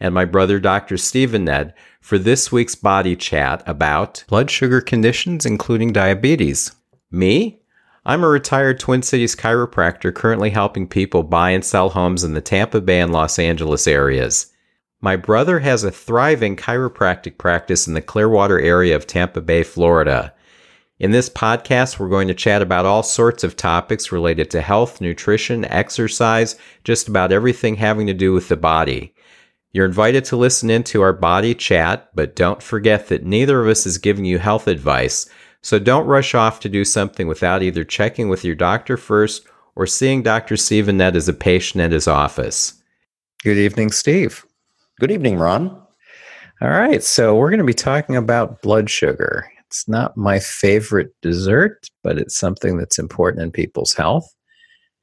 and my brother Dr. Stephen Ned for this week's body chat about blood sugar conditions, including diabetes. Me? I'm a retired Twin Cities chiropractor currently helping people buy and sell homes in the Tampa Bay and Los Angeles areas. My brother has a thriving chiropractic practice in the Clearwater area of Tampa Bay, Florida. In this podcast, we're going to chat about all sorts of topics related to health, nutrition, exercise, just about everything having to do with the body. You're invited to listen in to our body chat, but don't forget that neither of us is giving you health advice. So don't rush off to do something without either checking with your doctor first or seeing Dr. Stephen Ned as a patient at his office. Good evening, Steve. Good evening, Ron. All right, so we're going to be talking about blood sugar. It's not my favorite dessert, but it's something that's important in people's health.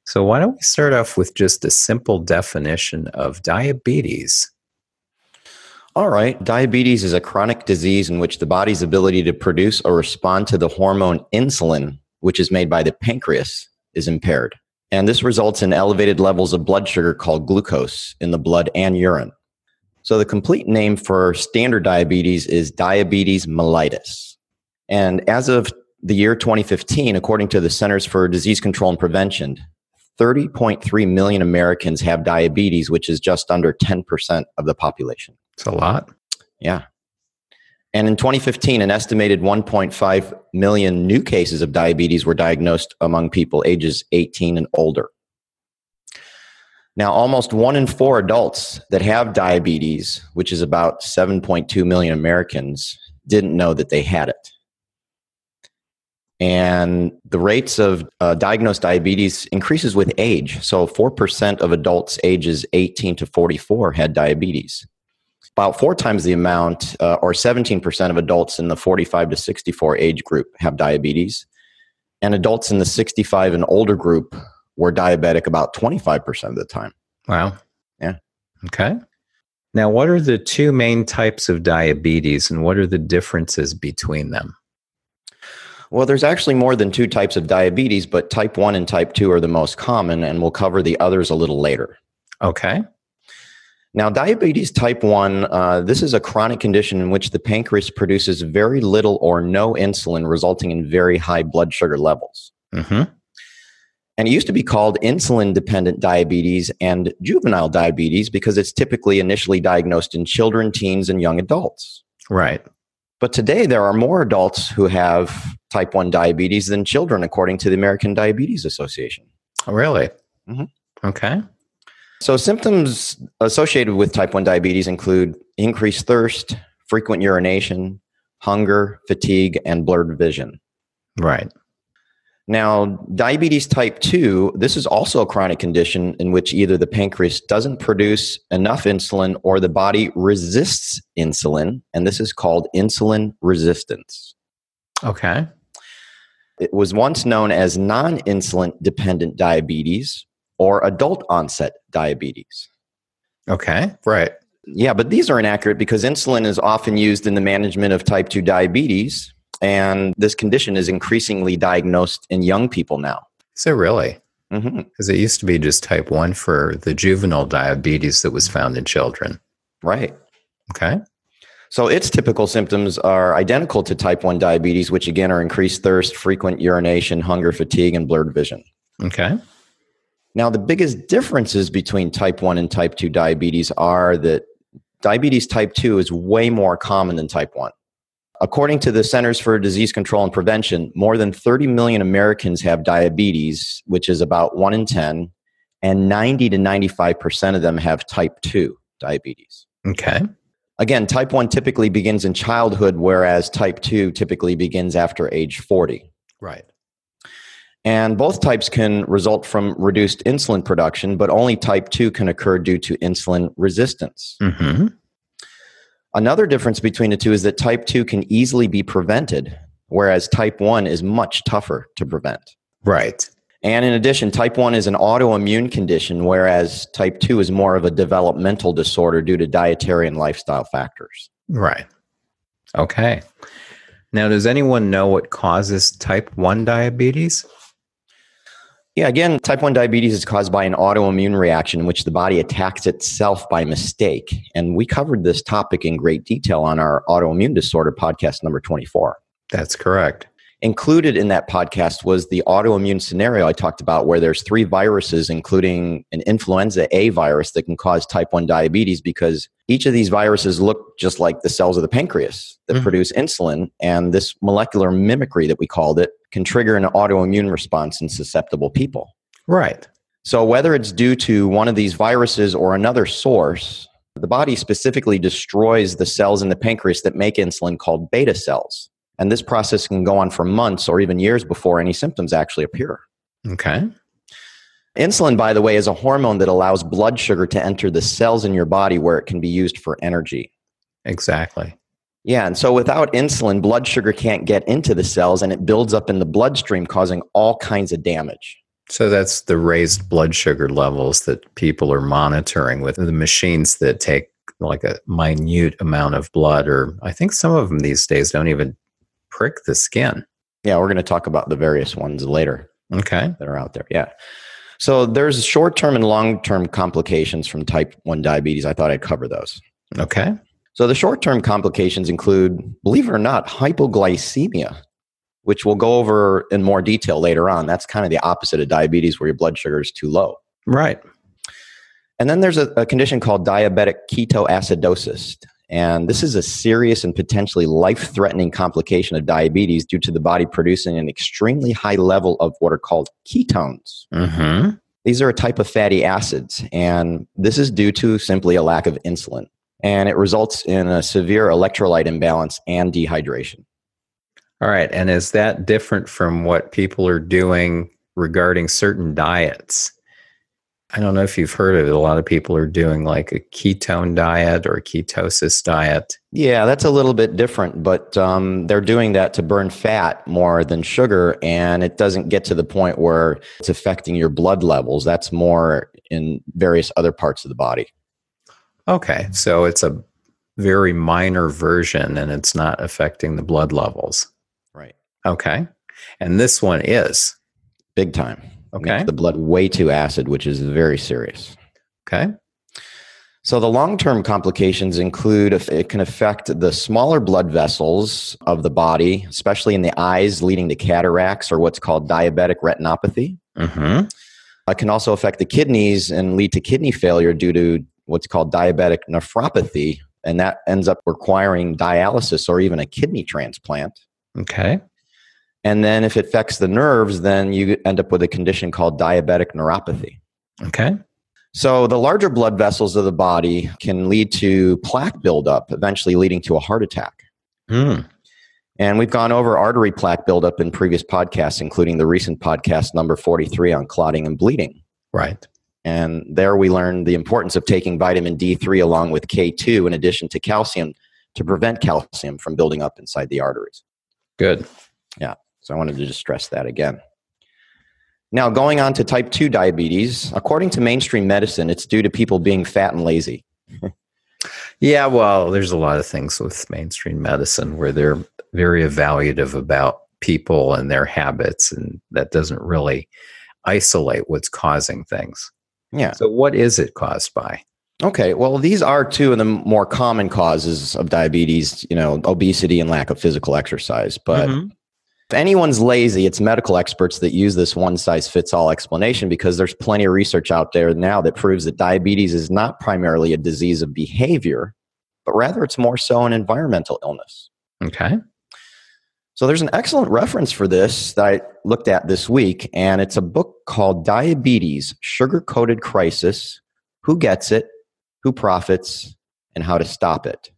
So, why don't we start off with just a simple definition of diabetes? All right. Diabetes is a chronic disease in which the body's ability to produce or respond to the hormone insulin, which is made by the pancreas, is impaired. And this results in elevated levels of blood sugar called glucose in the blood and urine. So the complete name for standard diabetes is diabetes mellitus. And as of the year 2015, according to the Centers for Disease Control and Prevention, 30.3 million Americans have diabetes, which is just under 10% of the population. It's a lot. Yeah. And in 2015, an estimated 1.5 million new cases of diabetes were diagnosed among people ages 18 and older. Now, almost one in four adults that have diabetes, which is about 7.2 million Americans, didn't know that they had it. And the rates of uh, diagnosed diabetes increases with age. So 4% of adults ages 18 to 44 had diabetes about four times the amount, uh, or 17% of adults in the 45 to 64 age group have diabetes. And adults in the 65 and older group were diabetic about 25% of the time. Wow. Yeah. Okay. Now, what are the two main types of diabetes and what are the differences between them? Well, there's actually more than two types of diabetes, but type 1 and type 2 are the most common, and we'll cover the others a little later. Okay. Now, diabetes type 1, uh, this is a chronic condition in which the pancreas produces very little or no insulin, resulting in very high blood sugar levels. Mm-hmm. And it used to be called insulin dependent diabetes and juvenile diabetes because it's typically initially diagnosed in children, teens, and young adults. Right. But today, there are more adults who have type 1 diabetes than children, according to the American Diabetes Association. Oh, really? Mm-hmm. Okay. So, symptoms associated with type 1 diabetes include increased thirst, frequent urination, hunger, fatigue, and blurred vision. Right. Now, diabetes type 2, this is also a chronic condition in which either the pancreas doesn't produce enough insulin or the body resists insulin, and this is called insulin resistance. Okay. It was once known as non insulin dependent diabetes, or adult onset diabetes. Okay, right. Yeah, but these are inaccurate because insulin is often used in the management of type 2 diabetes, and this condition is increasingly diagnosed in young people now. So, really? Because mm-hmm. it used to be just type 1 for the juvenile diabetes that was found in children. Right. Okay. So its typical symptoms are identical to type 1 diabetes, which again are increased thirst, frequent urination, hunger, fatigue, and blurred vision. Okay. Now, the biggest differences between type 1 and type 2 diabetes are that diabetes type 2 is way more common than type 1. According to the Centers for Disease Control and Prevention, more than 30 million Americans have diabetes, which is about 1 in 10, and 90 to 95% of them have type 2 diabetes. Okay. Again, type 1 typically begins in childhood, whereas type 2 typically begins after age 40. Right. And both types can result from reduced insulin production, but only type 2 can occur due to insulin resistance. Mm-hmm. Another difference between the two is that type 2 can easily be prevented, whereas type 1 is much tougher to prevent. Right. And in addition, type 1 is an autoimmune condition, whereas type 2 is more of a developmental disorder due to dietary and lifestyle factors. Right. Okay. Now, does anyone know what causes type 1 diabetes? Yeah, again, type 1 diabetes is caused by an autoimmune reaction in which the body attacks itself by mistake. And we covered this topic in great detail on our autoimmune disorder podcast number 24. That's correct. Included in that podcast was the autoimmune scenario I talked about, where there's three viruses, including an influenza A virus that can cause type 1 diabetes because each of these viruses look just like the cells of the pancreas that mm-hmm. produce insulin. And this molecular mimicry that we called it can trigger an autoimmune response in susceptible people. Right. So, whether it's due to one of these viruses or another source, the body specifically destroys the cells in the pancreas that make insulin called beta cells. And this process can go on for months or even years before any symptoms actually appear. Okay. Insulin, by the way, is a hormone that allows blood sugar to enter the cells in your body where it can be used for energy. Exactly. Yeah, and so without insulin, blood sugar can't get into the cells and it builds up in the bloodstream, causing all kinds of damage. So that's the raised blood sugar levels that people are monitoring with the machines that take like a minute amount of blood, or I think some of them these days don't even prick the skin. Yeah, we're going to talk about the various ones later. Okay. That are out there. Yeah. So there's short term and long term complications from type 1 diabetes. I thought I'd cover those. Okay. So the short term complications include, believe it or not, hypoglycemia, which we'll go over in more detail later on. That's kind of the opposite of diabetes, where your blood sugar is too low. Right. And then there's a, a condition called diabetic ketoacidosis. And this is a serious and potentially life threatening complication of diabetes due to the body producing an extremely high level of what are called ketones. Mm-hmm. These are a type of fatty acids, and this is due to simply a lack of insulin. And it results in a severe electrolyte imbalance and dehydration. All right. And is that different from what people are doing regarding certain diets? I don't know if you've heard of it. A lot of people are doing like a ketone diet or a ketosis diet. Yeah, that's a little bit different, but um, they're doing that to burn fat more than sugar, and it doesn't get to the point where it's affecting your blood levels. That's more in various other parts of the body. Okay, so it's a very minor version and it's not affecting the blood levels. Right. Okay. And this one is big time. Okay. Makes the blood way too acid, which is very serious. Okay. So the long-term complications include it can affect the smaller blood vessels of the body, especially in the eyes, leading to cataracts or what's called diabetic retinopathy. Mm-hmm. It can also affect the kidneys and lead to kidney failure due to what's called diabetic nephropathy, and that ends up requiring dialysis or even a kidney transplant. Okay. And then if it affects the nerves, then you end up with a condition called diabetic neuropathy. Okay. So the larger blood vessels of the body can lead to plaque buildup, eventually leading to a heart attack. Mm. And we've gone over artery plaque buildup in previous podcasts, including the recent podcast number 43 on clotting and bleeding. Right. And there we learned the importance of taking vitamin D3 along with K2 in addition to calcium to prevent calcium from building up inside the arteries. Good. Yeah. So I wanted to just stress that again. Now, going on to type 2 diabetes, according to mainstream medicine, it's due to people being fat and lazy. yeah, well, there's a lot of things with mainstream medicine where they're very evaluative about people and their habits, and that doesn't really isolate what's causing things. Yeah. So, what is it caused by? Okay, well, these are two of the more common causes of diabetes, you know, obesity and lack of physical exercise. But mm-hmm. if anyone's lazy, it's medical experts that use this one size fits all explanation because there's plenty of research out there now that proves that diabetes is not primarily a disease of behavior, but rather it's more so an environmental illness. Okay. So there's an excellent reference for this that I looked at this week, and it's a book called Diabetes Sugar Coated Crisis Who Gets It, Who Profits, and How to Stop It.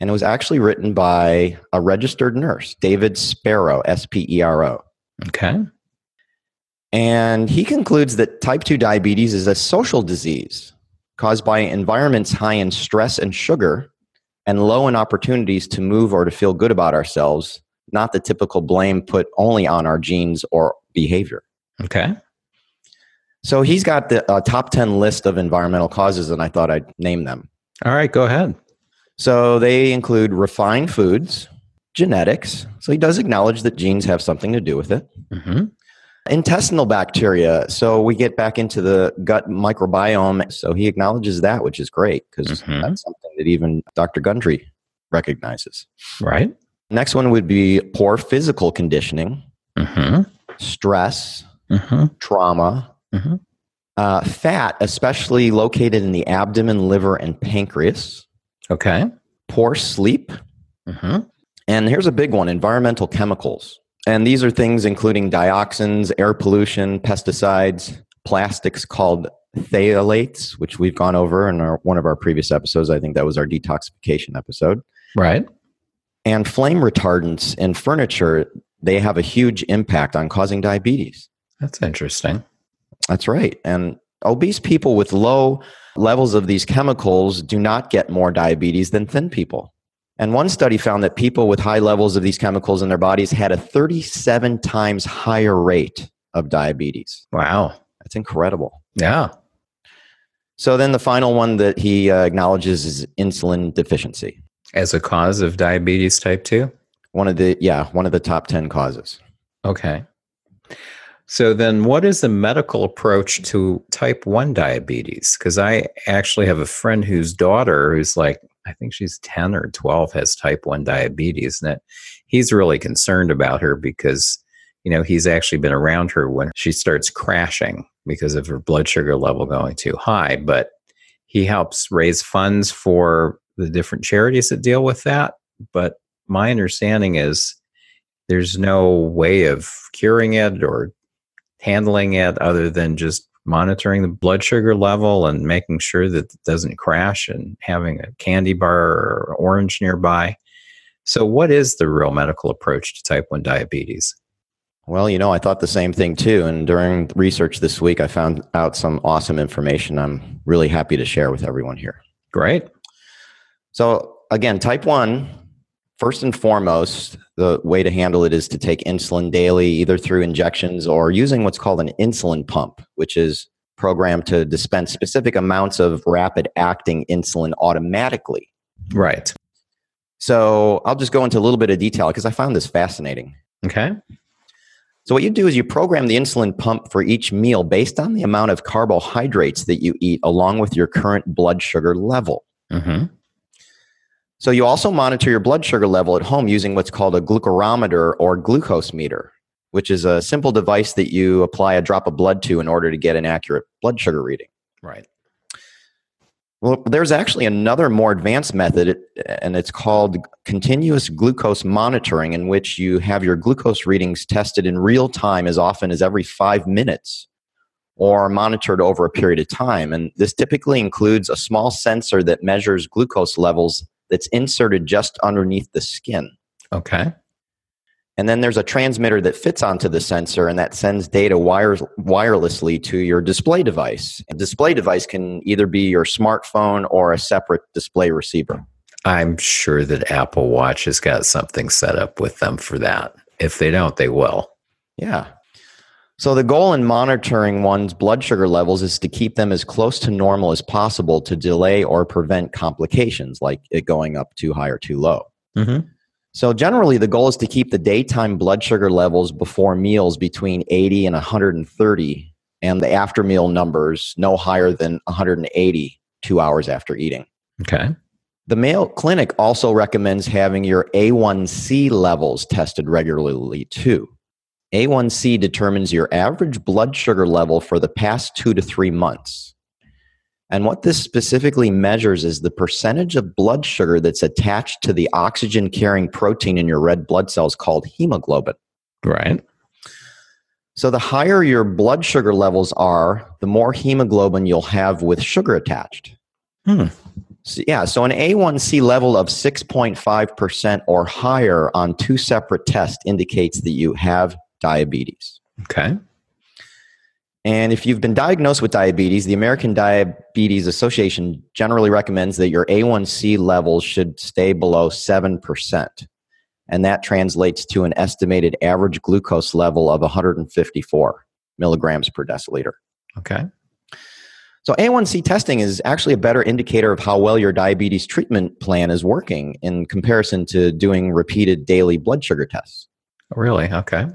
And it was actually written by a registered nurse, David Spero, S P E R O. Okay. And he concludes that type 2 diabetes is a social disease caused by environments high in stress and sugar and low in opportunities to move or to feel good about ourselves, not the typical blame put only on our genes or behavior. Okay. So he's got the uh, top 10 list of environmental causes, and I thought I'd name them. All right, go ahead. So they include refined foods, genetics. So he does acknowledge that genes have something to do with it. Mm-hmm. Intestinal bacteria. So we get back into the gut microbiome. So he acknowledges that, which is great because Mhm. that's something that even Dr. Gundry recognizes. Right. Next one would be poor physical conditioning, Mm-hmm. stress, Mm-hmm. trauma, Mhm. uh, fat, especially located in the abdomen, liver, and pancreas, Okay. poor sleep, Mm-hmm. and here's a big one environmental chemicals. And these are things including dioxins, air pollution, pesticides, plastics called phthalates, which we've gone over in our, one of our previous episodes. I think that was our detoxification episode. Right. And flame retardants in furniture, they have a huge impact on causing diabetes. That's interesting. That's right. And obese people with low levels of these chemicals do not get more diabetes than thin people. And one study found that people with high levels of these chemicals in their bodies had a 37 times higher rate of diabetes. Wow. That's incredible. Yeah. So then the final one that he uh, acknowledges is insulin deficiency. As a cause of diabetes type 2? One of the yeah, one of the top 10 causes. Okay. So then what is the medical approach to type 1 diabetes? Because I actually have a friend whose daughter who's like, I think she's 10 or 12 has type 1 diabetes. And that he's really concerned about her because, you know, he's actually been around her when she starts crashing because of her blood sugar level going too high. But he helps raise funds for the different charities that deal with that. But my understanding is there's no way of curing it or handling it other than just monitoring the blood sugar level and making sure that it doesn't crash and having a candy bar or orange nearby. So, what is the real medical approach to type 1 diabetes? Well, you know, I thought the same thing too. And during research this week, I found out some awesome information I'm really happy to share with everyone here. Great. So, again, type 1, first and foremost, the way to handle it is to take insulin daily, either through injections or using what's called an insulin pump, which is programmed to dispense specific amounts of rapid acting insulin automatically. Right. So, I'll just go into a little bit of detail because I found this fascinating. Okay. So, what you do is you program the insulin pump for each meal based on the amount of carbohydrates that you eat, along with your current blood sugar level. hmm So you also monitor your blood sugar level at home using what's called a glucurometer or glucose meter, which is a simple device that you apply a drop of blood to in order to get an accurate blood sugar reading. Right. Well, there's actually another more advanced method, and it's called continuous glucose monitoring, in which you have your glucose readings tested in real time as often as every five minutes or monitored over a period of time. And this typically includes a small sensor that measures glucose levels that's inserted just underneath the skin. Okay. And then there's a transmitter that fits onto the sensor and that sends data wires, wirelessly to your display device. A display device can either be your smartphone or a separate display receiver. I'm sure that Apple Watch has got something set up with them for that. If they don't, they will. Yeah. So the goal in monitoring one's blood sugar levels is to keep them as close to normal as possible to delay or prevent complications like it going up too high or too low. Mm-hmm. So generally, the goal is to keep the daytime blood sugar levels before meals between 80 and 130, and the after meal numbers no higher than 180 two hours after eating. Okay. The Mayo Clinic also recommends having your A1C levels tested regularly too. A1C determines your average blood sugar level for the past two to three months. And what this specifically measures is the percentage of blood sugar that's attached to the oxygen carrying protein in your red blood cells called hemoglobin. Right. So, the higher your blood sugar levels are, the more hemoglobin you'll have with sugar attached. Hmm. So, yeah, so an A1C level of 6.5% or higher on two separate tests indicates that you have diabetes. Okay. And if you've been diagnosed with diabetes, the American Diabetes Association generally recommends that your A1C levels should stay below 7%. And that translates to an estimated average glucose level of 154 milligrams per deciliter. Okay. So, A1C testing is actually a better indicator of how well your diabetes treatment plan is working in comparison to doing repeated daily blood sugar tests. Really? Okay.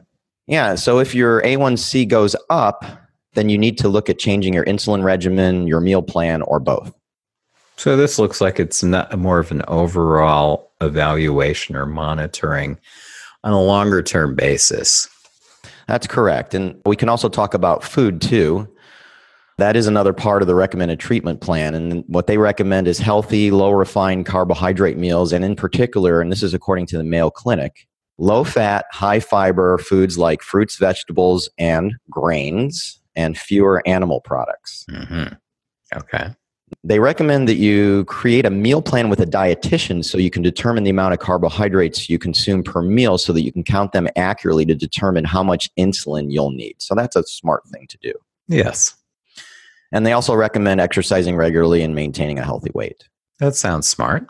Yeah. So, if your A1C goes up, then you need to look at changing your insulin regimen, your meal plan, or both. So this looks like it's not more of an overall evaluation or monitoring on a longer term basis. That's correct. And we can also talk about food too. That is another part of the recommended treatment plan. And what they recommend is healthy, low refined carbohydrate meals. And in particular, and this is according to the Mayo Clinic, low fat, high fiber foods like fruits, vegetables, and grains and fewer animal products. Mm-hmm. Okay. They recommend that you create a meal plan with a dietitian so you can determine the amount of carbohydrates you consume per meal so that you can count them accurately to determine how much insulin you'll need. So that's a smart thing to do. Yes. And they also recommend exercising regularly and maintaining a healthy weight. That sounds smart.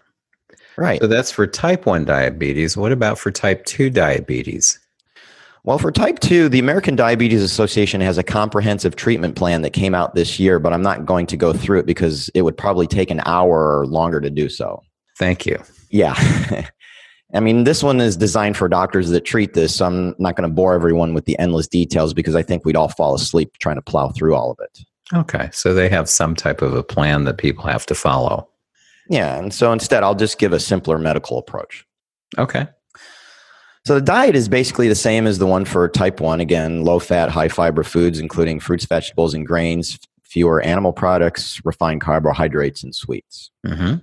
Right. So that's for type 1 diabetes. What about for type 2 diabetes? Well, for type 2, the American Diabetes Association has a comprehensive treatment plan that came out this year, but I'm not going to go through it because it would probably take an hour or longer to do so. Thank you. Yeah. I mean, this one is designed for doctors that treat this, so I'm not going to bore everyone with the endless details because I think we'd all fall asleep trying to plow through all of it. Okay. So they have some type of a plan that people have to follow. Yeah. And so instead, I'll just give a simpler medical approach. Okay. So the diet is basically the same as the one for type 1. Again, low fat, high fiber foods, including fruits, vegetables, and grains, fewer animal products, refined carbohydrates, and sweets. Mm-hmm.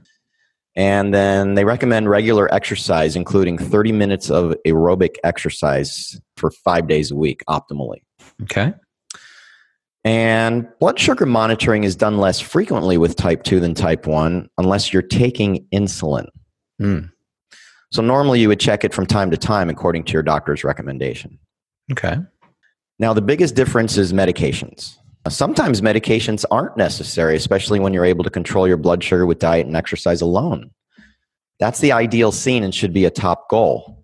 And then they recommend regular exercise, including 30 minutes of aerobic exercise for five days a week, optimally. Okay. And blood sugar monitoring is done less frequently with type 2 than type 1 unless you're taking insulin. Mm. So normally you would check it from time to time according to your doctor's recommendation. Okay. Now, the biggest difference is medications. Sometimes medications aren't necessary, especially when you're able to control your blood sugar with diet and exercise alone. That's the ideal scene and should be a top goal.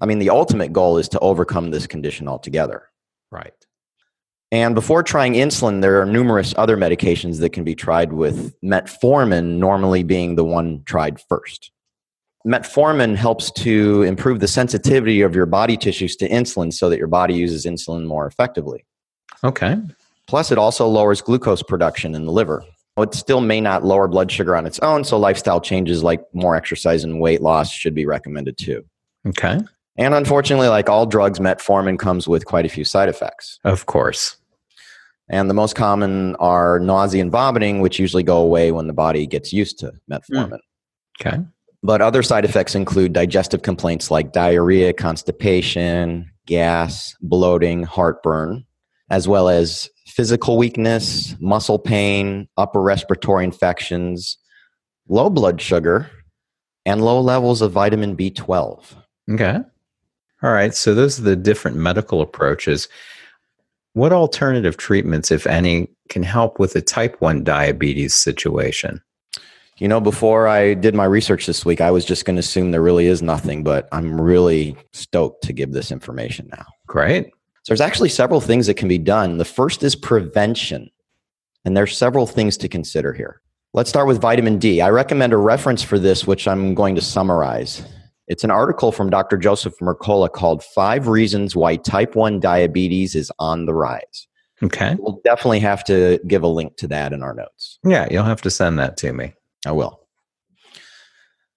I mean, the ultimate goal is to overcome this condition altogether. Right. And before trying insulin, there are numerous other medications that can be tried with metformin normally being the one tried first. Metformin helps to improve the sensitivity of your body tissues to insulin so that your body uses insulin more effectively. Okay. Plus, it also lowers glucose production in the liver. It still may not lower blood sugar on its own, so lifestyle changes like more exercise and weight loss should be recommended too. Okay. And unfortunately, like all drugs, metformin comes with quite a few side effects. Of course. And the most common are nausea and vomiting, which usually go away when the body gets used to metformin. Mm. Okay. But other side effects include digestive complaints like diarrhea, constipation, gas, bloating, heartburn, as well as physical weakness, muscle pain, upper respiratory infections, low blood sugar, and low levels of vitamin B12. Okay. All right. So those are the different medical approaches. What alternative treatments, if any, can help with a type 1 diabetes situation? You know, before I did my research this week, I was just going to assume there really is nothing, but I'm really stoked to give this information now. Great. So there's actually several things that can be done. The first is prevention, and there's several things to consider here. Let's start with vitamin D. I recommend a reference for this, which I'm going to summarize. It's an article from Dr. Joseph Mercola called Five Reasons Why Type 1 Diabetes is on the Rise. Okay. We'll definitely have to give a link to that in our notes. Yeah, you'll have to send that to me. I will.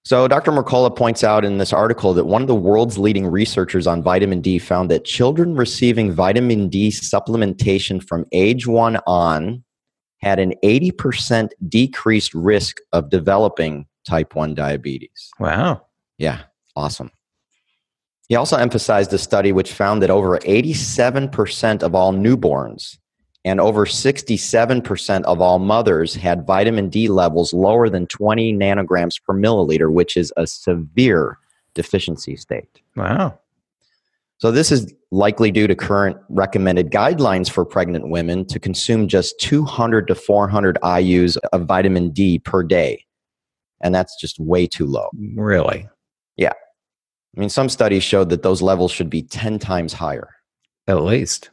So, Dr. Mercola points out in this article that one of the world's leading researchers on vitamin D found that children receiving vitamin D supplementation from age one on had an 80% decreased risk of developing type 1 diabetes. Wow. Yeah, awesome. He also emphasized a study which found that over 87% of all newborns and over 67% of all mothers had vitamin D levels lower than 20 nanograms per milliliter, which is a severe deficiency state. Wow. So, this is likely due to current recommended guidelines for pregnant women to consume just 200 to 400 IUs of vitamin D per day. And that's just way too low. Really? Yeah. I mean, some studies showed that those levels should be 10 times higher. At least.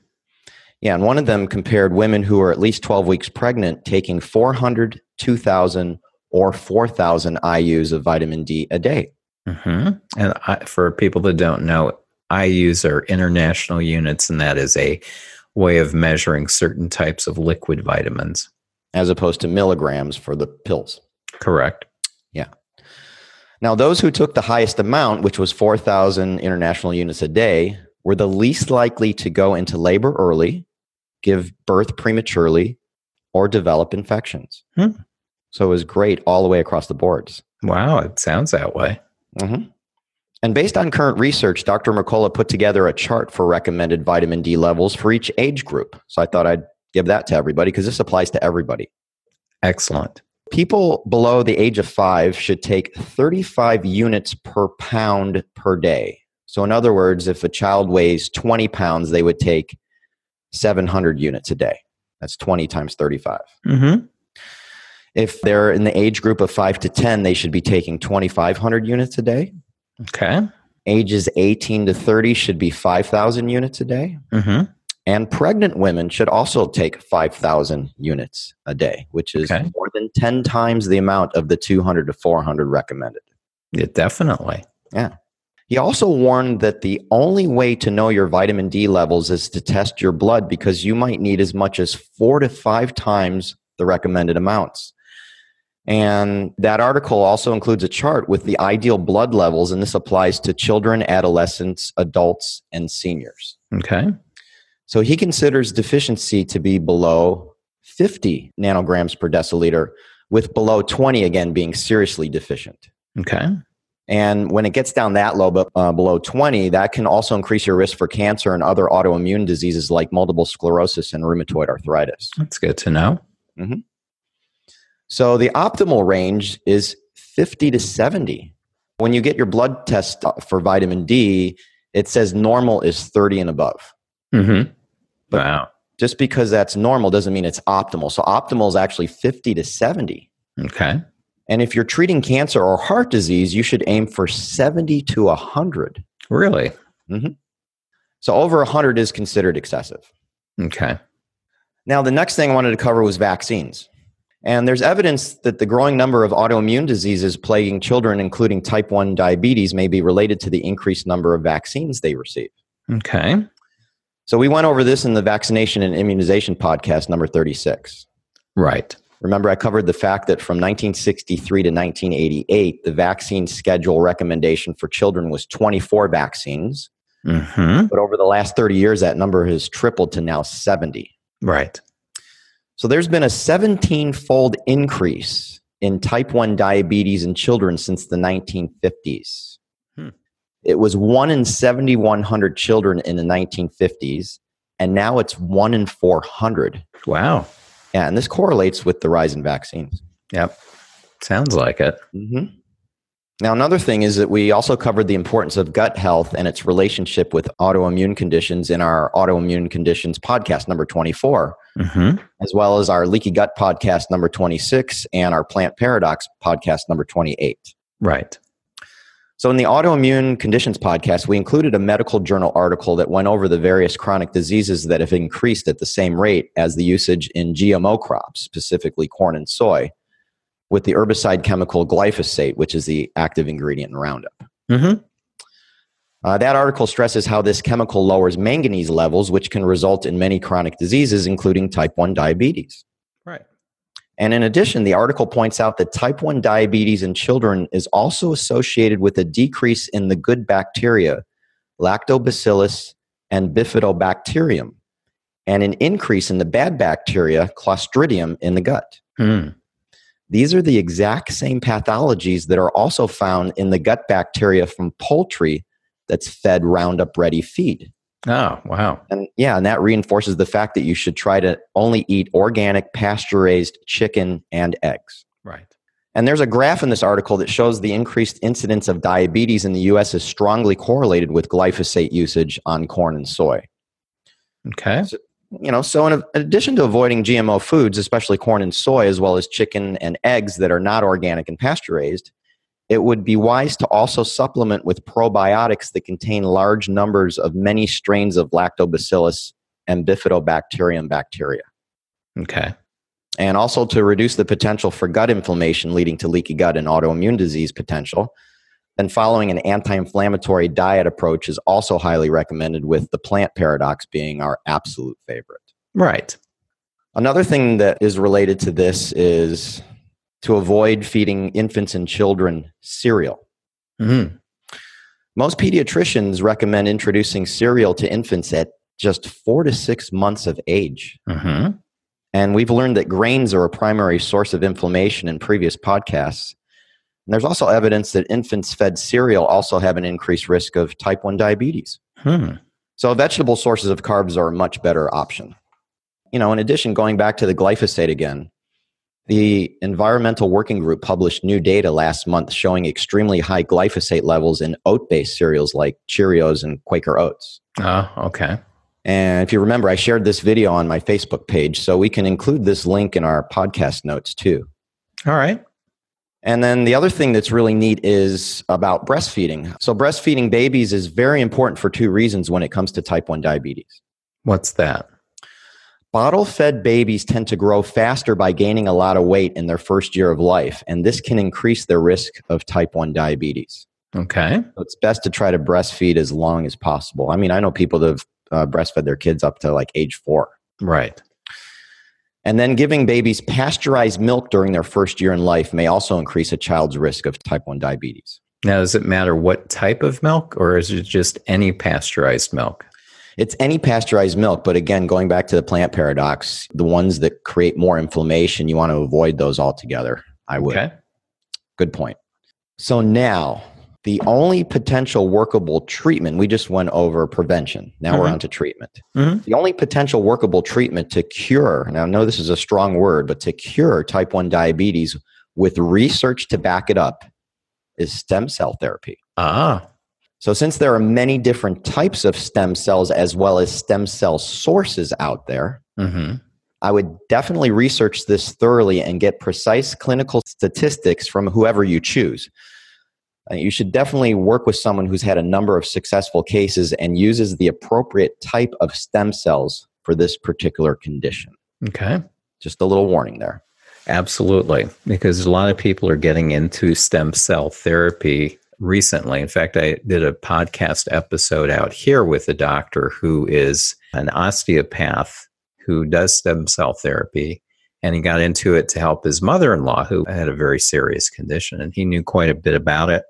Yeah. And one of them compared women who are at least 12 weeks pregnant taking 400, 2,000, or 4,000 IUs of vitamin D a day. Mm-hmm. And I, for people that don't know, IUs are international units, and that is a way of measuring certain types of liquid vitamins. As opposed to milligrams for the pills. Correct. Yeah. Now, those who took the highest amount, which was 4,000 international units a day, were the least likely to go into labor early, give birth prematurely, or develop infections. Hmm. So it was great all the way across the boards. Wow, it sounds that way. Mm-hmm. And based on current research, Dr. Mercola put together a chart for recommended vitamin D levels for each age group. So I thought I'd give that to everybody because this applies to everybody. Excellent. People below the age of five should take 35 units per pound per day. So, in other words, if a child weighs 20 pounds, they would take 700 units a day. That's 20 times 35. Mm-hmm. If they're in the age group of 5 to 10, they should be taking 2,500 units a day. Okay. Ages 18 to 30 should be 5,000 units a day. Mm-hmm. And pregnant women should also take 5,000 units a day, which is okay. more than 10 times the amount of the 200 to 400 recommended. Yeah, definitely. Yeah. He also warned that the only way to know your vitamin D levels is to test your blood because you might need as much as four to five times the recommended amounts. And that article also includes a chart with the ideal blood levels, and this applies to children, adolescents, adults, and seniors. Okay. So he considers deficiency to be below 50 nanograms per deciliter, with below 20 again being seriously deficient. Okay. And when it gets down that low, but uh, below 20, that can also increase your risk for cancer and other autoimmune diseases like multiple sclerosis and rheumatoid arthritis. That's good to know. Mm-hmm. So the optimal range is 50 to 70. When you get your blood test uh, for vitamin D, it says normal is 30 and above. Mm-hmm. But wow. just because that's normal doesn't mean it's optimal. So optimal is actually 50 to 70. Okay. And if you're treating cancer or heart disease, you should aim for 70 to 100. Really? Mm-hmm. So over 100 is considered excessive. Okay. Now, the next thing I wanted to cover was vaccines. And there's evidence that the growing number of autoimmune diseases plaguing children, including type 1 diabetes, may be related to the increased number of vaccines they receive. Okay. So we went over this in the vaccination and immunization podcast number 36. Right. Remember, I covered the fact that from 1963 to 1988, the vaccine schedule recommendation for children was 24 vaccines. Mm-hmm. But over the last 30 years, that number has tripled to now 70. Right. So there's been a 17 fold increase in type 1 diabetes in children since the 1950s. It was 1 in 7,100 children in the 1950s, and now it's 1 in 400. Wow. Yeah, and this correlates with the rise in vaccines. Yep. Sounds like it. Mm-hmm. Now, another thing is that we also covered the importance of gut health and its relationship with autoimmune conditions in our autoimmune conditions podcast number 24, mm-hmm. as well as our leaky gut podcast number 26 and our plant paradox podcast number 28. Right. So, in the autoimmune conditions podcast, we included a medical journal article that went over the various chronic diseases that have increased at the same rate as the usage in GMO crops, specifically corn and soy with the herbicide chemical glyphosate, which is the active ingredient in Roundup. Mm-hmm. Uh, that article stresses how this chemical lowers manganese levels, which can result in many chronic diseases, including type 1 diabetes. And in addition, the article points out that type 1 diabetes in children is also associated with a decrease in the good bacteria, lactobacillus and bifidobacterium, and an increase in the bad bacteria, clostridium, in the gut. Mm. These are the exact same pathologies that are also found in the gut bacteria from poultry that's fed Roundup Ready feed. Oh, wow. And yeah, and that reinforces the fact that you should try to only eat organic, pasture raised chicken and eggs. Right. And there's a graph in this article that shows the increased incidence of diabetes in the US is strongly correlated with glyphosate usage on corn and soy. Okay. So, you know, so in addition to avoiding GMO foods, especially corn and soy, as well as chicken and eggs that are not organic and pasture raised, it would be wise to also supplement with probiotics that contain large numbers of many strains of lactobacillus and bifidobacterium bacteria. Okay. And also to reduce the potential for gut inflammation leading to leaky gut and autoimmune disease potential. Then following an anti-inflammatory diet approach is also highly recommended with the plant paradox being our absolute favorite. Right. Another thing that is related to this is to avoid feeding infants and children cereal. Mm-hmm. Most pediatricians recommend introducing cereal to infants at just four to six months of age. Mm-hmm. And we've learned that grains are a primary source of inflammation in previous podcasts. And there's also evidence that infants fed cereal also have an increased risk of type 1 diabetes. Hmm. So vegetable sources of carbs are a much better option. You know, in addition, going back to the glyphosate again, the Environmental Working Group published new data last month showing extremely high glyphosate levels in oat based cereals like Cheerios and Quaker Oats. Oh, okay. And if you remember, I shared this video on my Facebook page, so we can include this link in our podcast notes too. All right. And then the other thing that's really neat is about breastfeeding. So, breastfeeding babies is very important for two reasons when it comes to type 1 diabetes. What's that? Bottle fed babies tend to grow faster by gaining a lot of weight in their first year of life, and this can increase their risk of type 1 diabetes. Okay. So it's best to try to breastfeed as long as possible. I mean, I know people that have uh, breastfed their kids up to like age four. Right. And then giving babies pasteurized milk during their first year in life may also increase a child's risk of type 1 diabetes. Now, does it matter what type of milk or is it just any pasteurized milk? It's any pasteurized milk, but again, going back to the plant paradox, the ones that create more inflammation, you want to avoid those altogether. I would. Okay. Good point. So now, the only potential workable treatment, we just went over prevention. Now we're Mhm. on to treatment. Mhm. The only potential workable treatment to cure, now I know this is a strong word, but to cure type 1 diabetes with research to back it up is stem cell therapy. Ah, So, since there are many different types of stem cells as well as stem cell sources out there, hmm I would definitely research this thoroughly and get precise clinical statistics from whoever you choose. Uh, You should definitely work with someone who's had a number of successful cases and uses the appropriate type of stem cells for this particular condition. okay. Just a little warning there. Absolutely. Because a lot of people are getting into stem cell therapy recently. In fact, I did a podcast episode out here with a doctor who is an osteopath who does stem cell therapy. And he got into it to help his mother in law, who had a very serious condition. And he knew quite a bit about it.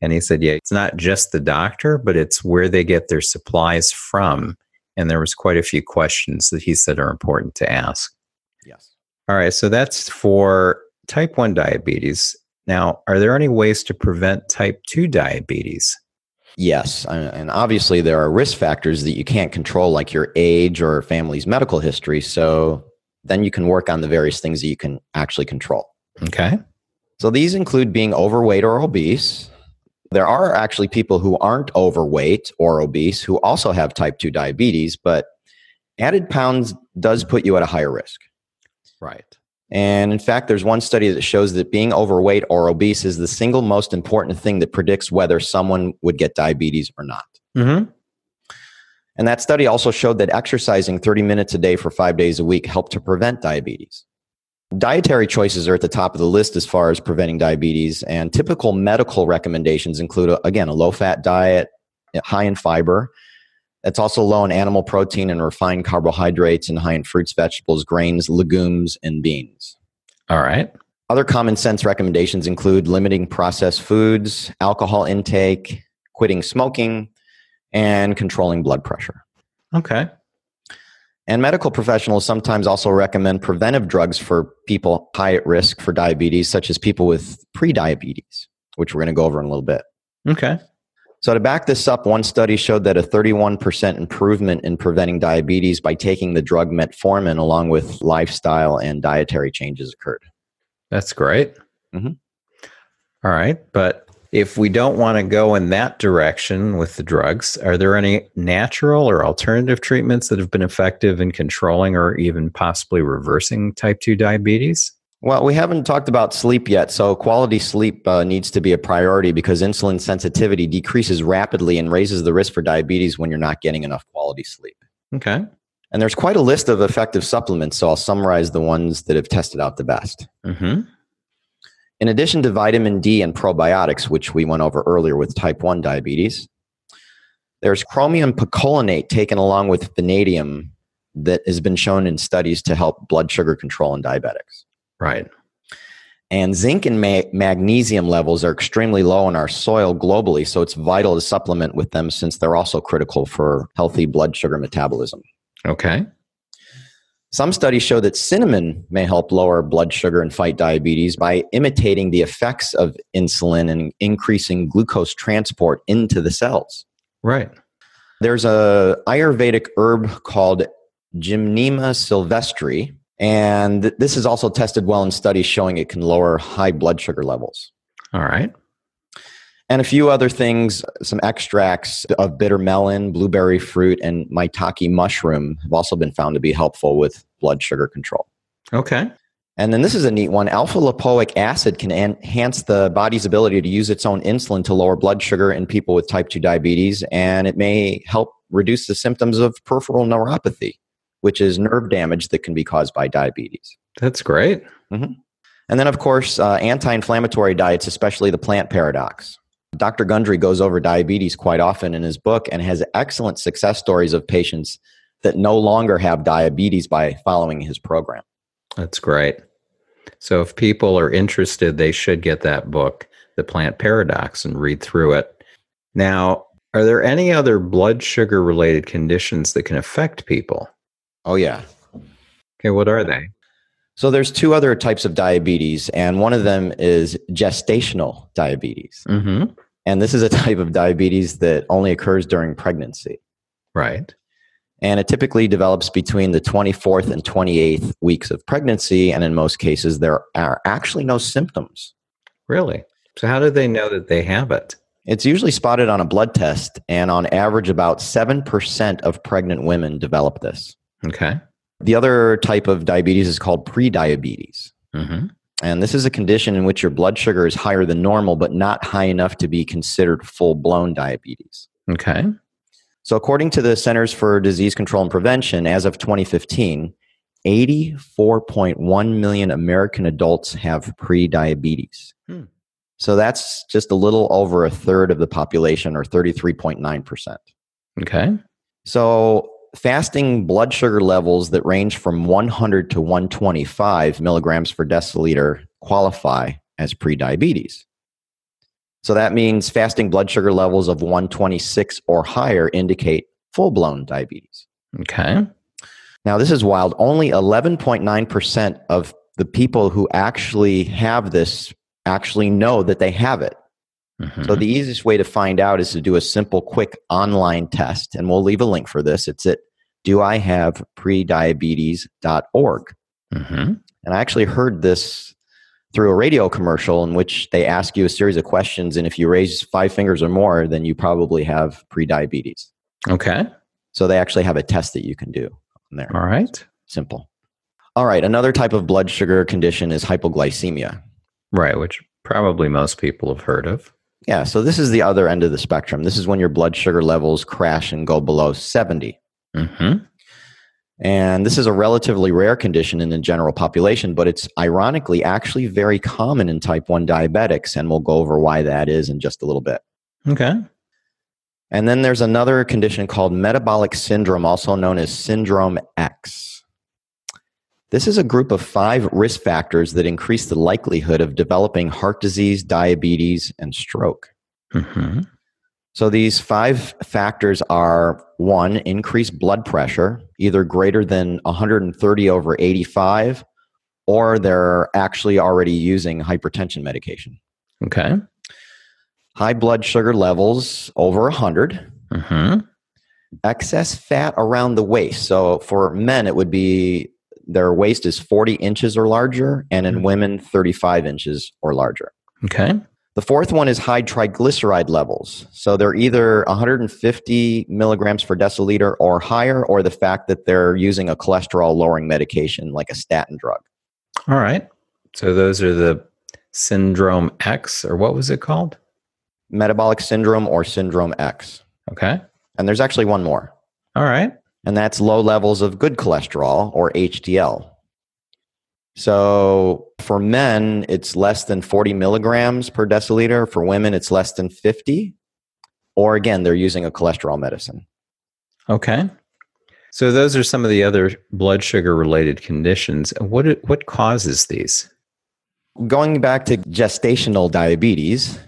And he said, yeah, it's not just the doctor, but it's where they get their supplies from. And there was quite a few questions that he said are important to ask. Yes. All right, so that's for type 1 diabetes. Now, are there any ways to prevent type 2 diabetes? Yes. And obviously, there are risk factors that you can't control, like your age or family's medical history. So then you can work on the various things that you can actually control. Okay. So these include being overweight or obese. There are actually people who aren't overweight or obese who also have type 2 diabetes, but added pounds does put you at a higher risk. Right. And in fact, there's one study that shows that being overweight or obese is the single most important thing that predicts whether someone would get diabetes or not. Mm-hmm. And that study also showed that exercising 30 minutes a day for five days a week helped to prevent diabetes. Dietary choices are at the top of the list as far as preventing diabetes, and typical medical recommendations include, again, a low fat diet, high in fiber. It's also low in animal protein and refined carbohydrates, and high in fruits, vegetables, grains, legumes, and beans. All right. Other common sense recommendations include limiting processed foods, alcohol intake, quitting smoking, and controlling blood pressure. Okay. And medical professionals sometimes also recommend preventive drugs for people high at risk for diabetes, such as people with prediabetes, which we're going to go over in a little bit. Okay. So, to back this up, one study showed that a 31% improvement in preventing diabetes by taking the drug metformin along with lifestyle and dietary changes occurred. That's great. Mhm. All right. But if we don't want to go in that direction with the drugs, are there any natural or alternative treatments that have been effective in controlling or even possibly reversing type 2 diabetes? Well, we haven't talked about sleep yet. So, quality sleep uh, needs to be a priority because insulin sensitivity decreases rapidly and raises the risk for diabetes when you're not getting enough quality sleep. Okay. And there's quite a list of effective supplements. So, I'll summarize the ones that have tested out the best. Mm-hmm. In addition to vitamin D and probiotics, which we went over earlier with type 1 diabetes, there's chromium picolinate taken along with vanadium that has been shown in studies to help blood sugar control in diabetics. Right. And zinc and ma- magnesium levels are extremely low in our soil globally, so it's vital to supplement with them since they're also critical for healthy blood sugar metabolism. Okay. Some studies show that cinnamon may help lower blood sugar and fight diabetes by imitating the effects of insulin and increasing glucose transport into the cells. Right. There's a Ayurvedic herb called Gymnema sylvestre, and this is also tested well in studies showing it can lower high blood sugar levels. All right. And a few other things, some extracts of bitter melon, blueberry fruit, and maitake mushroom have also been found to be helpful with blood sugar control. Okay. And then this is a neat one. Alpha lipoic acid can enhance the body's ability to use its own insulin to lower blood sugar in people with type 2 diabetes, and it may help reduce the symptoms of peripheral neuropathy, which is nerve damage that can be caused by diabetes. That's great. And then, of course, uh, anti inflammatory diets, especially the plant paradox. Dr. Gundry goes over diabetes quite often in his book and has excellent success stories of patients that no longer have diabetes by following his program. That's great. So if people are interested, they should get that book, The Plant Paradox, and read through it. Now, are there any other blood sugar related conditions that can affect people? Oh, yeah. Okay, what are they? So there's two other types of diabetes, and one of them is gestational diabetes. Mm-hmm. And this is a type of diabetes that only occurs during pregnancy. Right. And it typically develops between the 24th and 28th weeks of pregnancy. And in most cases, there are actually no symptoms. Really? So how do they know that they have it? It's usually spotted on a blood test, and on average, about 7% of pregnant women develop this. Okay. The other type of diabetes is called prediabetes. Mm-hmm. And this is a condition in which your blood sugar is higher than normal, but not high enough to be considered full blown diabetes. Okay. So, according to the Centers for Disease Control and Prevention, as of 2015, 84.1 million American adults have prediabetes. Hmm. So, that's just a little over a third of the population, or 33.9%. Okay. So, fasting blood sugar levels that range from 100 to 125 milligrams per deciliter qualify as prediabetes. So that means fasting blood sugar levels of 126 or higher indicate full blown diabetes. Okay. Now, this is wild. Only 11.9% of the people who actually have this actually know that they have it. Mhm. So the easiest way to find out is to do a simple, quick online test, and we'll leave a link for this. It's at doihaveprediabetes.org. Mhm. And I actually heard this through a radio commercial in which they ask you a series of questions, and if you raise five fingers or more, then you probably have prediabetes. Okay. So they actually have a test that you can do on there. All right. Simple. All right, another type of blood sugar condition is hypoglycemia. Right, which probably most people have heard of. Yeah, so this is the other end of the spectrum. This is when your blood sugar levels crash and go below 70. Mm-hmm. And this is a relatively rare condition in the general population, but it's ironically actually very common in type 1 diabetics. And we'll go over why that is in just a little bit. Okay. And then there's another condition called metabolic syndrome, also known as Syndrome X. This is a group of five risk factors that increase the likelihood of developing heart disease, diabetes, and stroke. Mm-hmm. So these five factors are one, increased blood pressure, either greater than 130 over 85, or they're actually already using hypertension medication. Okay. High blood sugar levels over 100, Mm-hmm. excess fat around the waist. So for men, it would be their waist is 40 inches or larger, and in Mhm. women, 35 inches or larger. Okay. The fourth one is high triglyceride levels. So they're either 150 milligrams per deciliter or higher, or the fact that they're using a cholesterol lowering medication like a statin drug. All right. So those are the syndrome X, or what was it called? Metabolic syndrome or syndrome X. Okay. And there's actually one more, All right. And that's low levels of good cholesterol or HDL. So for men, it's less than 40 milligrams per deciliter. For women, it's less than 50. Or again, they're using a cholesterol medicine. Okay. So those are some of the other blood sugar related conditions. What what causes these? Going back to gestational diabetes,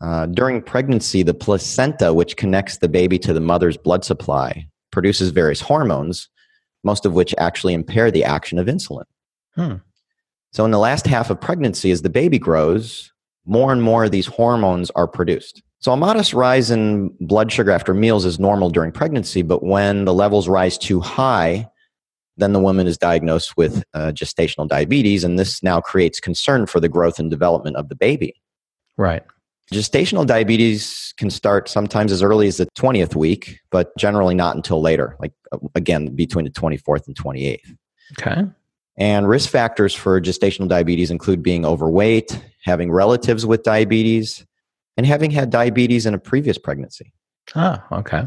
uh, during pregnancy, the placenta, which connects the baby to the mother's blood supply, produces various hormones, most of which actually impair the action of insulin. Hmm. So, in the last half of pregnancy, as the baby grows, more and more of these hormones are produced. So, a modest rise in blood sugar after meals is normal during pregnancy, but when the levels rise too high, then the woman is diagnosed with uh, gestational diabetes, and this now creates concern for the growth and development of the baby. Right. Gestational diabetes can start sometimes as early as the 20th week, but generally not until later, like uh, again, between the 24th and 28th. Okay. And risk factors for gestational diabetes include being overweight, having relatives with diabetes, and having had diabetes in a previous pregnancy. Ah, okay.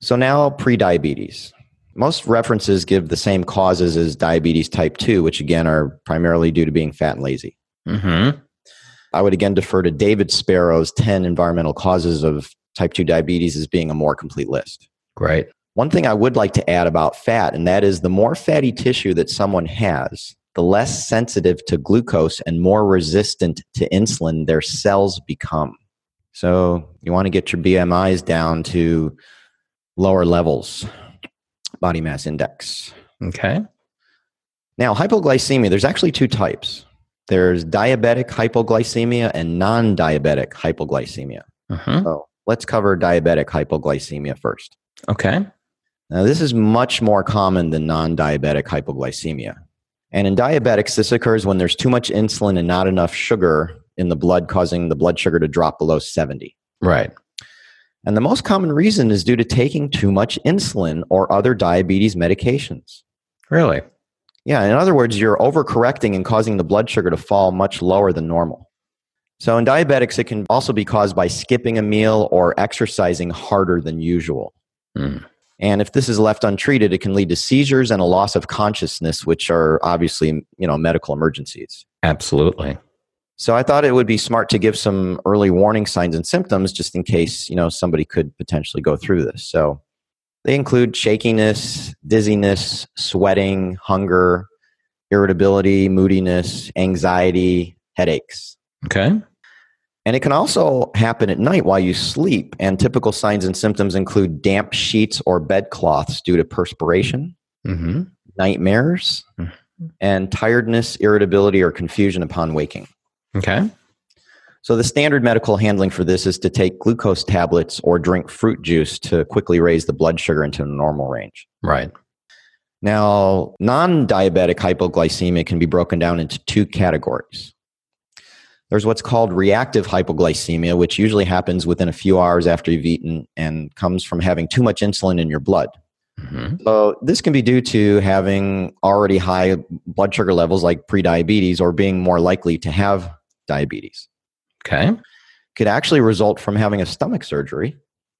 So now prediabetes. Most references give the same causes as diabetes type 2, which again are primarily due to being fat and lazy. Mm-hmm. I would again defer to David Spero's 10 environmental causes of type 2 diabetes as being a more complete list. Great. One thing I would like to add about fat, and that is the more fatty tissue that someone has, the less sensitive to glucose and more resistant to insulin their cells become. So you want to get your BMIs down to lower levels, body mass index. Okay. Now, hypoglycemia, there's actually two types. There's diabetic hypoglycemia and non diabetic hypoglycemia. Mm-hmm. So let's cover diabetic hypoglycemia first. Okay. Now, this is much more common than non diabetic hypoglycemia. And in diabetics, this occurs when there's too much insulin and not enough sugar in the blood, causing the blood sugar to drop below 70. Right. And the most common reason is due to taking too much insulin or other diabetes medications. Really? Yeah, in other words, you're overcorrecting and causing the blood sugar to fall much lower than normal. So in diabetics, it can also be caused by skipping a meal or exercising harder than usual. Mm. And if this is left untreated, it can lead to seizures and a loss of consciousness, which are obviously, you know, medical emergencies. Absolutely. So I thought it would be smart to give some early warning signs and symptoms just in case, you know, somebody could potentially go through this. So they include shakiness, dizziness, sweating, hunger, irritability, moodiness, anxiety, headaches. Okay. And it can also happen at night while you sleep. And typical signs and symptoms include damp sheets or bedcloths due to perspiration, Mm-hmm. nightmares, Mhm. and tiredness, irritability, or confusion upon waking. Okay. So, the standard medical handling for this is to take glucose tablets or drink fruit juice to quickly raise the blood sugar into a normal range. Right. Now, non diabetic hypoglycemia can be broken down into two categories. There's what's called reactive hypoglycemia, which usually happens within a few hours after you've eaten and comes from having too much insulin in your blood. Mm-hmm. So, this can be due to having already high blood sugar levels like prediabetes or being more likely to have diabetes. Okay. Could actually result from having a stomach surgery.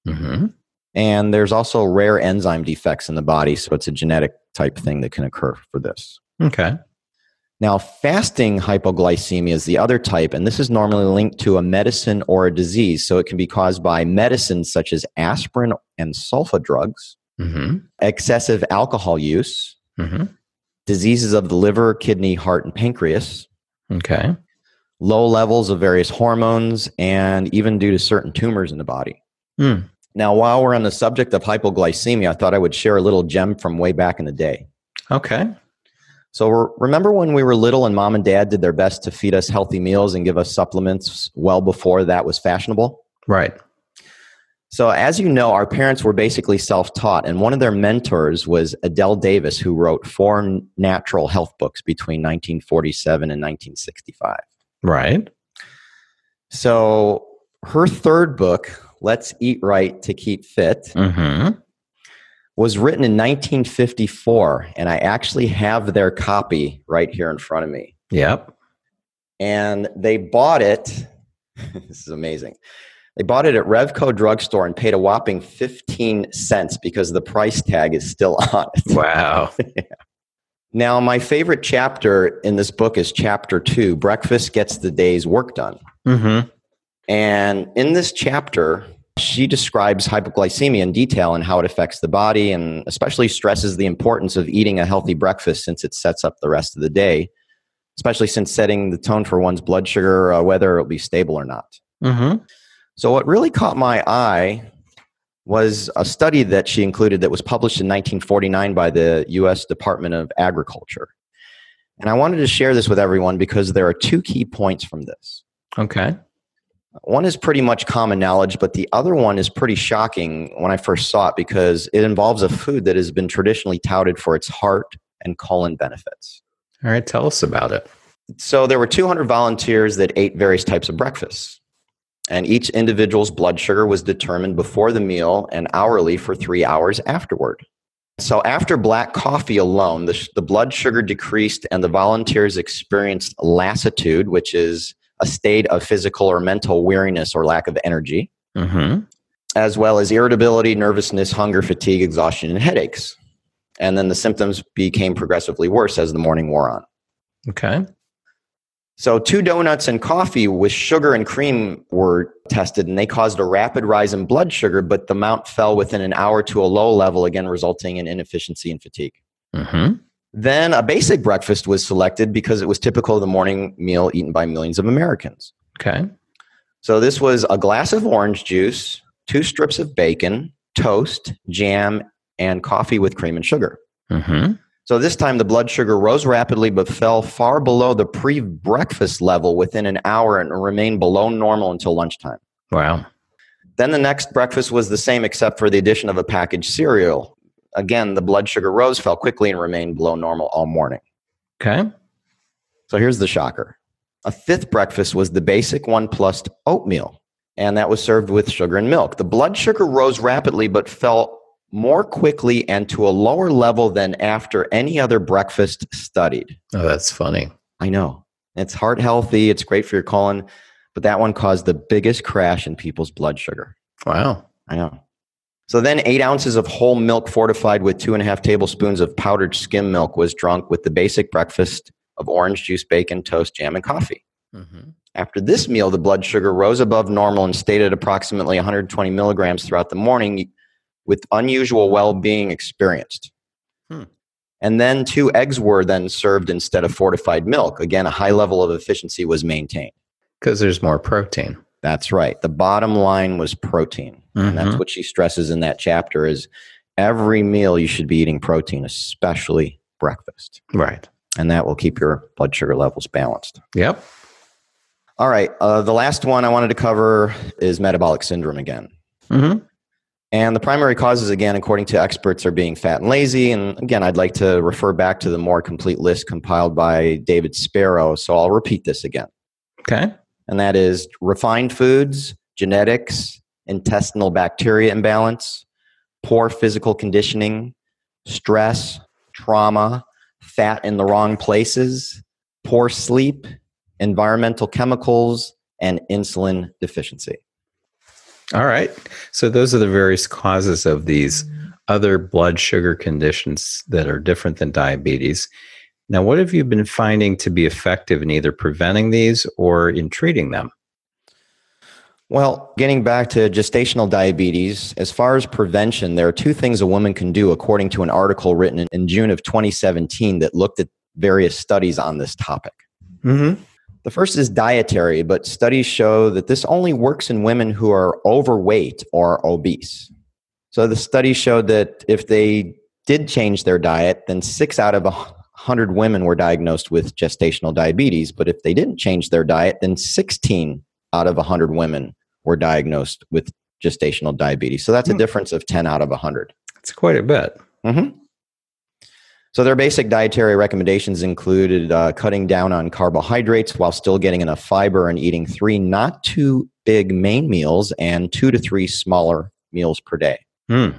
Mm-hmm. And there's also rare enzyme defects in the body. So, it's a genetic type thing that can occur for this. Okay. Now, fasting hypoglycemia is the other type, and this is normally linked to a medicine or a disease. So, it can be caused by medicines such as aspirin and sulfa drugs, Mm-hmm. excessive alcohol use, Mm-hmm. diseases of the liver, kidney, heart, and pancreas, Okay. Low levels of various hormones, and even due to certain tumors in the body. Mm. Now, while we're on the subject of hypoglycemia, I thought I would share a little gem from way back in the day. Okay. So, remember when we were little and mom and dad did their best to feed us healthy meals and give us supplements well before that was fashionable? Right. So, as you know, our parents were basically self taught, and one of their mentors was Adelle Davis, who wrote four natural health books between 1947 and 1965. Right. So, her third book, Let's Eat Right to Keep Fit, Mm-hmm. was written in 1954, and I actually have their copy right here in front of me. Yep. And they bought it. this is amazing. They bought it at Revco drugstore and paid a whopping 15 cents because the price tag is still on it. Wow. Now, my favorite chapter in this book is chapter two Breakfast Gets the Day's Work Done. Mm-hmm. And in this chapter, she describes hypoglycemia in detail and how it affects the body, and especially stresses the importance of eating a healthy breakfast since it sets up the rest of the day, especially since setting the tone for one's blood sugar, uh, whether it'll be stable or not. Mm-hmm. So, what really caught my eye was a study that she included that was published in 1949 by the U.S. Department of Agriculture. And I wanted to share this with everyone because there are two key points from this. Okay. One is pretty much common knowledge, but the other one is pretty shocking when I first saw it because it involves a food that has been traditionally touted for its heart and colon benefits. All right. Tell us about it. So there were 200 volunteers that ate various types of breakfasts. And each individual's blood sugar was determined before the meal and hourly for three hours afterward. So, after black coffee alone, the, sh- the blood sugar decreased and the volunteers experienced lassitude, which is a state of physical or mental weariness or lack of energy, Mm-hmm. as well as irritability, nervousness, hunger, fatigue, exhaustion, and headaches. And then the symptoms became progressively worse as the morning wore on. Okay. So, two donuts and coffee with sugar and cream were tested, and they caused a rapid rise in blood sugar, but the amount fell within an hour to a low level, again, resulting in inefficiency and fatigue. Mm-hmm. Then a basic breakfast was selected because it was typical of the morning meal eaten by millions of Americans. Okay. So, this was a glass of orange juice, two strips of bacon, toast, jam, and coffee with cream and sugar. Mm-hmm. So this time the blood sugar rose rapidly but fell far below the pre breakfast level within an hour and remained below normal until lunchtime. Wow. Then the next breakfast was the same except for the addition of a packaged cereal. Again, the blood sugar rose, fell quickly, and remained below normal all morning. Okay. So here's the shocker a fifth breakfast was the basic one plus oatmeal, and that was served with sugar and milk. The blood sugar rose rapidly but fell more quickly and to a lower level than after any other breakfast studied. Oh, that's funny. I know. It's heart healthy, it's great for your colon, but that one caused the biggest crash in people's blood sugar. Wow. I know. So then, eight ounces of whole milk fortified with two and a half tablespoons of powdered skim milk was drunk with the basic breakfast of orange juice, bacon, toast, jam, and coffee. Mm-hmm. After this meal, the blood sugar rose above normal and stayed at approximately 120 milligrams throughout the morning with unusual well being experienced. Hmm. And then two eggs were then served instead of fortified milk. Again, a high level of efficiency was maintained. Because there's more protein. That's right. The bottom line was protein. And that's Mhm. what she stresses in that chapter is every meal you should be eating protein, especially breakfast. Right. And that will keep your blood sugar levels balanced. Yep. All right. Uh, the last one I wanted to cover is metabolic syndrome again. Mm-hmm. And the primary causes, again, according to experts, are being fat and lazy. And again, I'd like to refer back to the more complete list compiled by David Spero. So I'll repeat this again. Okay. And that is refined foods, genetics, intestinal bacteria imbalance, poor physical conditioning, stress, trauma, fat in the wrong places, poor sleep, environmental chemicals, and insulin deficiency. All right. So those are the various causes of these other blood sugar conditions that are different than diabetes. Now, what have you been finding to be effective in either preventing these or in treating them? Well, getting back to gestational diabetes, as far as prevention, there are two things a woman can do, according to an article written in, June of 2017 that looked at various studies on this topic. Mm-hmm. The first is dietary, but studies show that this only works in women who are overweight or obese. So the study showed that if they did change their diet, then six out of a 100 women were diagnosed with gestational diabetes. But if they didn't change their diet, then 16 out of 100 women were diagnosed with gestational diabetes. So that's a Hmm. difference of 10 out of 100. It's quite a bit. hmm So their basic dietary recommendations included uh, cutting down on carbohydrates while still getting enough fiber and eating three not too big main meals and two to three smaller meals per day. Hmm.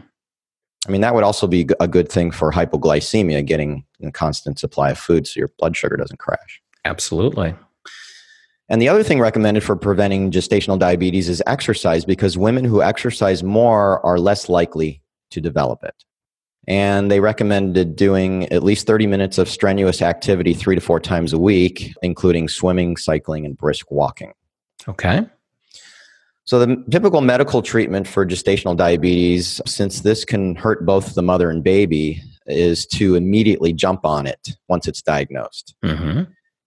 I mean, that would also be a good thing for hypoglycemia, getting a constant supply of food so your blood sugar doesn't crash. Absolutely. And the other thing recommended for preventing gestational diabetes is exercise because women who exercise more are less likely to develop it. And they recommended doing at least 30 minutes of strenuous activity three to four times a week, including swimming, cycling, and brisk walking. Okay. So, the typical medical treatment for gestational diabetes, since this can hurt both the mother and baby, is to immediately jump on it once it's diagnosed. hmm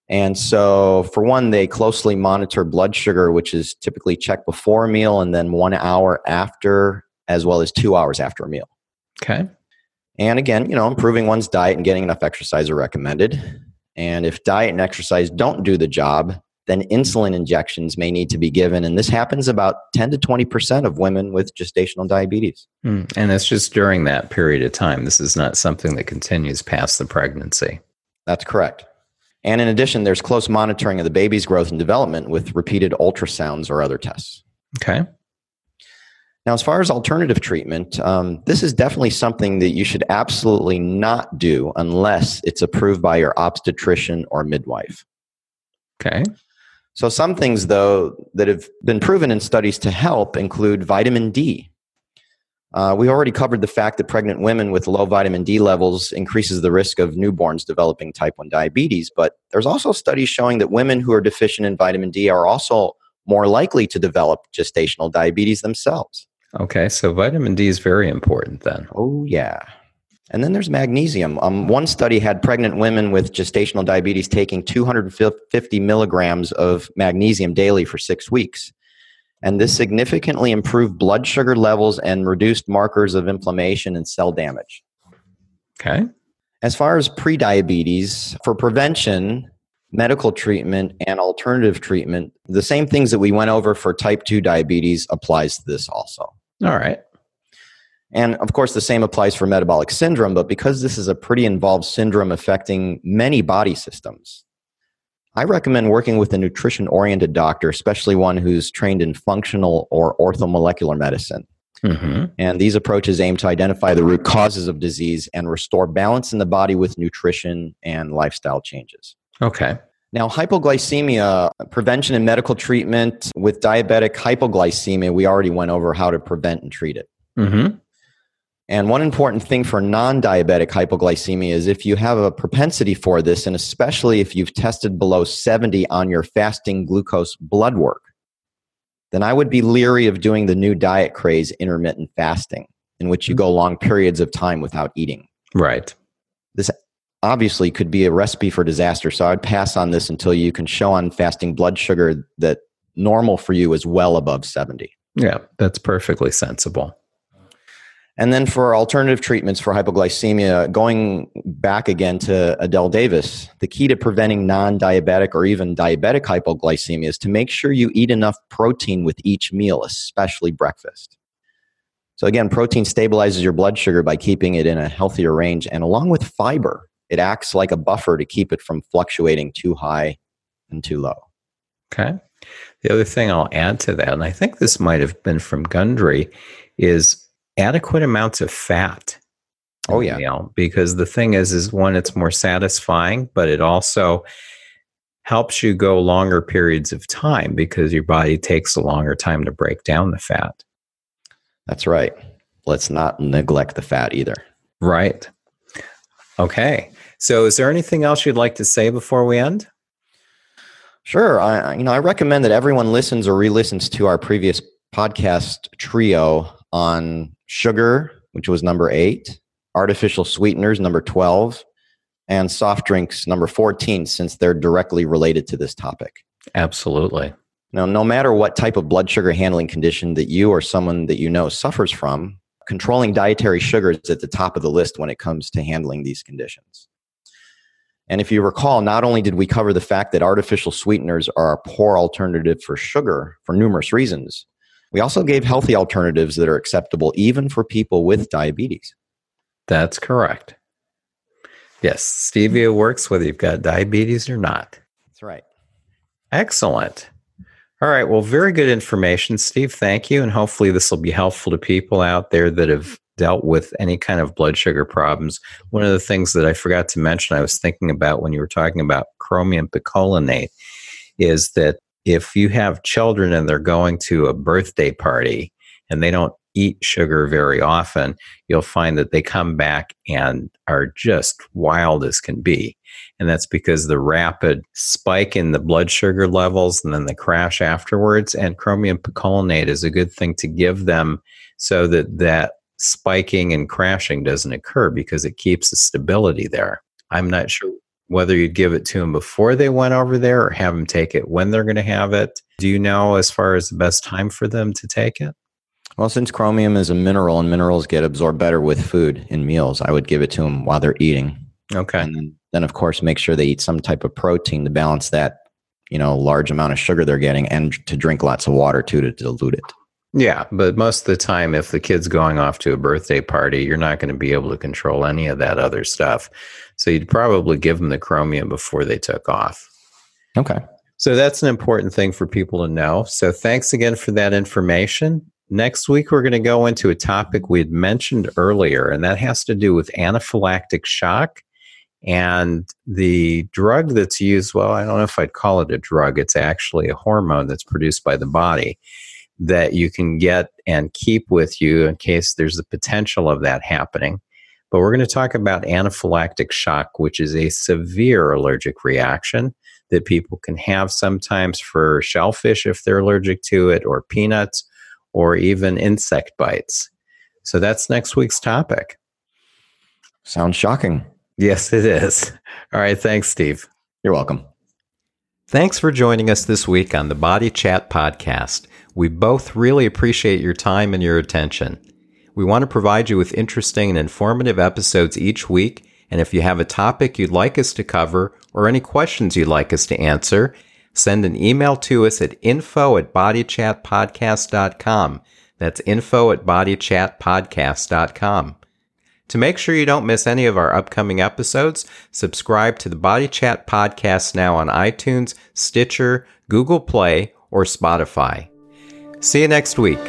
And so, for one, they closely monitor blood sugar, which is typically checked before a meal and then one hour after, as well as two hours after a meal. Okay. And again, you know, improving one's diet and getting enough exercise are recommended. And if diet and exercise don't do the job, then insulin injections may need to be given. And this happens about 10 to 20% of women with gestational diabetes. Hmm. And it's just during that period of time. This is not something that continues past the pregnancy. That's correct. And in addition, there's close monitoring of the baby's growth and development with repeated ultrasounds or other tests. Okay. Now, as far as alternative treatment, um, this is definitely something that you should absolutely not do unless it's approved by your obstetrician or midwife. Okay. So, some things, though, that have been proven in studies to help include vitamin D. Uh, we already covered the fact that pregnant women with low vitamin D levels increases the risk of newborns developing type 1 diabetes, but there's also studies showing that women who are deficient in vitamin D are also more likely to develop gestational diabetes themselves. Okay. So vitamin D is very important then. Oh, yeah. And then there's magnesium. Um, one study had pregnant women with gestational diabetes taking 250 milligrams of magnesium daily for six weeks. And this significantly improved blood sugar levels and reduced markers of inflammation and cell damage. Okay. As far as prediabetes, for prevention, medical treatment, and alternative treatment, the same things that we went over for type 2 diabetes applies to this also. All right. And of course, the same applies for metabolic syndrome, but because this is a pretty involved syndrome affecting many body systems, I recommend working with a nutrition oriented doctor, especially one who's trained in functional or orthomolecular medicine. hmm And these approaches aim to identify the root causes of disease and restore balance in the body with nutrition and lifestyle changes. Okay. Now, hypoglycemia prevention and medical treatment with diabetic hypoglycemia, we already went over how to prevent and treat it. hmm And one important thing for non diabetic hypoglycemia is if you have a propensity for this, and especially if you've tested below 70 on your fasting glucose blood work, then I would be leery of doing the new diet craze, intermittent fasting, in which you go long periods of time without eating. Right. Obviously, could be a recipe for disaster. So I'd pass on this until you can show on fasting blood sugar that normal for you is well above 70. Yeah. That's perfectly sensible. And then for alternative treatments for hypoglycemia, going back again to Adelle Davis, the key to preventing non diabetic or even diabetic hypoglycemia is to make sure you eat enough protein with each meal, especially breakfast. So, again, protein stabilizes your blood sugar by keeping it in a healthier range. And along with fiber, it acts like a buffer to keep it from fluctuating too high and too low. Okay. The other thing I'll add to that, and I think this might have been from Gundry, is adequate amounts of fat. Oh, yeah. meal. because the thing is, is one, it's more satisfying, but it also helps you go longer periods of time because your body takes a longer time to break down the fat. That's right. Let's not neglect the fat either. Right. Okay. So, is there anything else you'd like to say before we end? Sure. I, I- you know, I recommend that everyone listens or re-listens to our previous podcast trio on sugar, which was number eight, artificial sweeteners, number 12, and soft drinks, number 14, since they're directly related to this topic. Absolutely. Now, no matter what type of blood sugar handling condition that you or someone that you know suffers from, controlling dietary sugar is at the top of the list when it comes to handling these conditions. And if you recall, not only did we cover the fact that artificial sweeteners are a poor alternative for sugar for numerous reasons, We also gave healthy alternatives that are acceptable even for people with diabetes. That's correct. Yes, stevia works whether you've got diabetes or not. That's right. Excellent. All right. Well, very good information, Steve. Thank you. And hopefully, this will be helpful to people out there that have dealt with any kind of blood sugar problems. One of the things that I forgot to mention, I was thinking about when you were talking about chromium picolinate, is that if you have children and they're going to a birthday party and they don't eat sugar very often, you'll find that they come back and are just wild as can be. And that's because the rapid spike in the blood sugar levels and then the crash afterwards. And chromium picolinate is a good thing to give them so that that spiking and crashing doesn't occur because it keeps the stability there. I'm not sure whether you'd give it to them before they went over there or have them take it when they're going to have it. Do you know as far as the best time for them to take it? Well, since chromium is a mineral and minerals get absorbed better with food in meals, I would give it to them while they're eating. Okay. And then, then of course, make sure they eat some type of protein to balance that, you know, large amount of sugar they're getting and to drink lots of water too to dilute it. Yeah, but most of the time, if the kid's going off to a birthday party, you're not going to be able to control any of that other stuff. So you'd probably give them the chromium before they took off. Okay. So that's an important thing for people to know. So thanks again for that information. Next week, we're going to go into a topic we had mentioned earlier, and that has to do with anaphylactic shock and the drug that's used. Well, I don't know if I'd call it a drug, it's actually a hormone that's produced by the body that you can get and keep with you in case there's the potential of that happening. But we're going to talk about anaphylactic shock, which is a severe allergic reaction that people can have sometimes for shellfish if they're allergic to it, or peanuts, or even insect bites. So that's next week's topic. Sounds shocking. Yes, it is. All right. Thanks, Steve. You're welcome. Thanks for joining us this week on the Body Chat Podcast. We both really appreciate your time and your attention. We want to provide you with interesting and informative episodes each week. And if you have a topic you'd like us to cover or any questions you'd like us to answer, send an email to us at info at bodychatpodcast.com. That's info at bodychatpodcast.com. To make sure you don't miss any of our upcoming episodes, subscribe to the Body Chat Podcast now on iTunes, Stitcher, Google Play, or Spotify. See you next week.